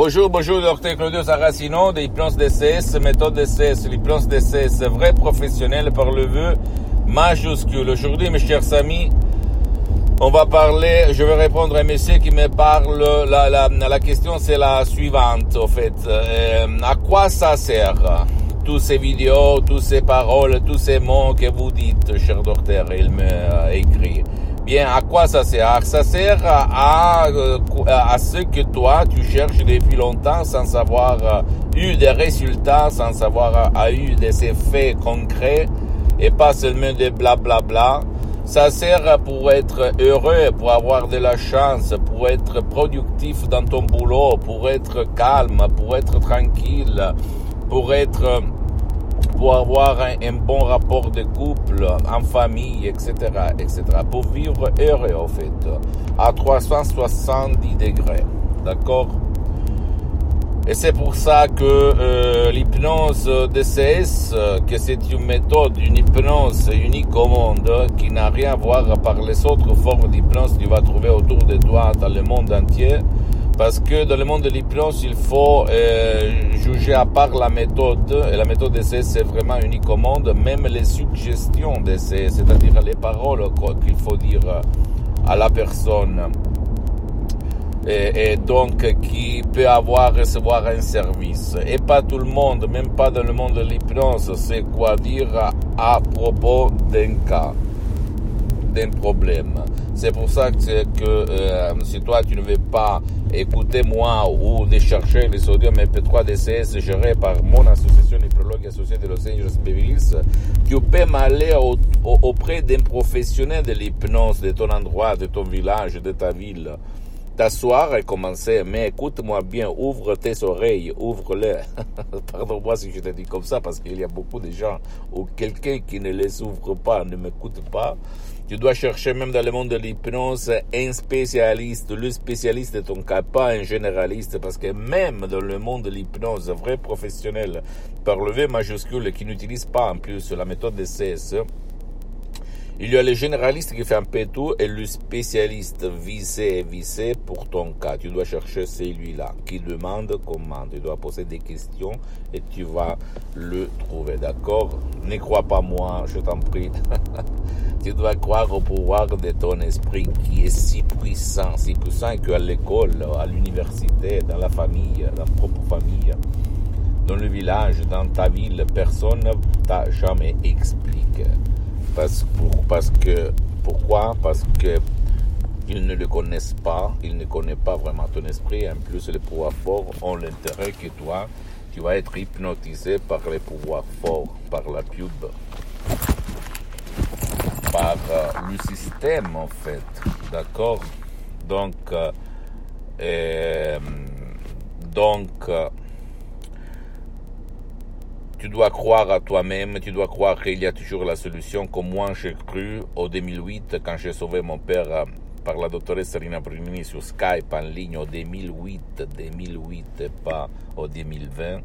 Bonjour, bonjour, docteur Claudio Saracino de l'hypnose DCS, méthode DCS, l'hypnose DCS, vrai professionnel par le vœu majuscule. Aujourd'hui, mes chers amis, on va parler, je vais répondre à un monsieur qui me parle, la, la, la question c'est la suivante, en fait. Euh, à quoi ça sert Tous ces vidéos, toutes ces paroles, tous ces mots que vous dites, cher docteur, il me écrit. Bien, à quoi ça sert? Ça sert à, à ce que toi, tu cherches depuis longtemps sans avoir euh, eu des résultats, sans avoir euh, eu des effets concrets et pas seulement des blablabla. Bla bla. Ça sert pour être heureux, pour avoir de la chance, pour être productif dans ton boulot, pour être calme, pour être tranquille, pour être pour avoir un, bon rapport de couple, en famille, etc., etc., pour vivre heureux, en fait, à 370 degrés, d'accord? Et c'est pour ça que euh, l'hypnose DCS, que c'est une méthode, une hypnose unique au monde, qui n'a rien à voir par les autres formes d'hypnose que tu vas trouver autour de toi dans le monde entier, parce que dans le monde de l'hypnose, il faut euh, juger à part la méthode, et la méthode d'essai, c'est vraiment au monde, même les suggestions d'essai, c'est-à-dire les paroles qu'il faut dire à la personne, et, et, donc qui peut avoir, recevoir un service. Et pas tout le monde, même pas dans le monde de l'hypnose, c'est quoi dire à propos d'un cas, d'un problème. C'est pour ça que, euh, si toi tu ne veux pas écouter moi ou de chercher les audios MP3 DCS gérés par mon association Hypnologue associée de Los Angeles Beverly tu peux m'aller auprès d'un professionnel de l'hypnose de ton endroit, de ton village, de ta ville. T'asseoir et commencer, mais écoute-moi bien, ouvre tes oreilles, ouvre-les. Pardon-moi si je te dis comme ça, parce qu'il y a beaucoup de gens ou quelqu'un qui ne les ouvre pas, ne m'écoute pas. Tu dois chercher même dans le monde de l'hypnose un spécialiste, le spécialiste de ton cas, pas un généraliste, parce que même dans le monde de l'hypnose, vrai professionnel, par le V majuscule, qui n'utilise pas en plus la méthode de CS, il y a le généraliste qui fait un peu tout et le spécialiste visé et visé pour ton cas. Tu dois chercher celui-là qui demande comment. Tu dois poser des questions et tu vas le trouver. D'accord? Ne crois pas moi, je t'en prie. tu dois croire au pouvoir de ton esprit qui est si puissant, si puissant qu'à l'école, à l'université, dans la famille, ta propre famille, dans le village, dans ta ville, personne ne t'a jamais expliqué. Parce, pour, parce que, pourquoi? Parce que ils ne le connaissent pas, ils ne connaissent pas vraiment ton esprit. En plus, les pouvoirs forts ont l'intérêt que toi, tu vas être hypnotisé par les pouvoirs forts, par la pub, par euh, le système en fait. D'accord? Donc, euh, euh, donc, tu dois croire à toi-même, tu dois croire qu'il y a toujours la solution, comme moi j'ai cru au 2008 quand j'ai sauvé mon père euh, par la doctoresse Serena Brunini sur Skype en ligne au 2008, 2008 et pas au 2020.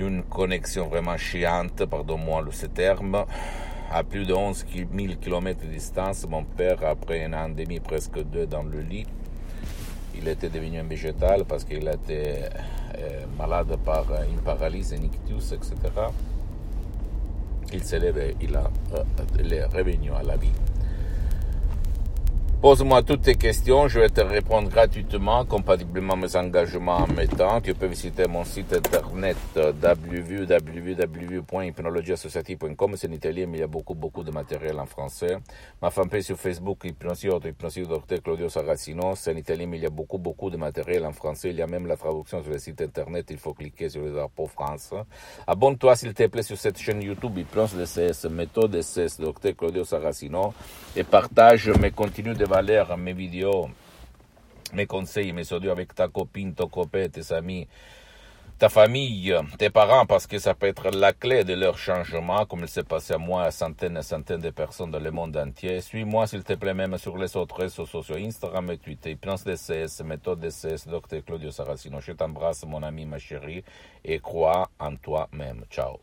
Une connexion vraiment chiante, pardon-moi ce terme, à plus de 11 000 km de distance, mon père, après un an et demi, presque deux dans le lit, il était devenu un végétal parce qu'il était euh, malade par une paralysie, un ictus, etc. Il s'est levé, il, a, euh, il est revenu à la vie. Pose-moi toutes tes questions, je vais te répondre gratuitement, compatiblement à mes engagements en mettant. Tu peux visiter mon site internet www.hypnologieassociative.com, c'est en italien, mais il y a beaucoup, beaucoup de matériel en français. Ma fanpage sur Facebook, Hypnosio, Hypnosio Dr. Claudio Saracino, c'est en italien, mais il y a beaucoup, beaucoup de matériel en français. Il y a même la traduction sur le site internet, il faut cliquer sur le drapeau France. Abonne-toi, s'il te plaît, sur cette chaîne YouTube, Hypnose DCS, méthode DCS, Dr. Claudio Saracino, et partage mes contenus de valeur mes vidéos, mes conseils, mes audios avec ta copine, ton copain, tes amis, ta famille, tes parents, parce que ça peut être la clé de leur changement, comme il s'est passé à moi, à centaines et centaines de personnes dans le monde entier. Suis-moi, s'il te plaît, même sur les autres réseaux sociaux, Instagram et Twitter, Hypnose DCS, Méthode DCS, Dr. Claudio Saracino. Je t'embrasse, mon ami, ma chérie, et crois en toi-même. Ciao.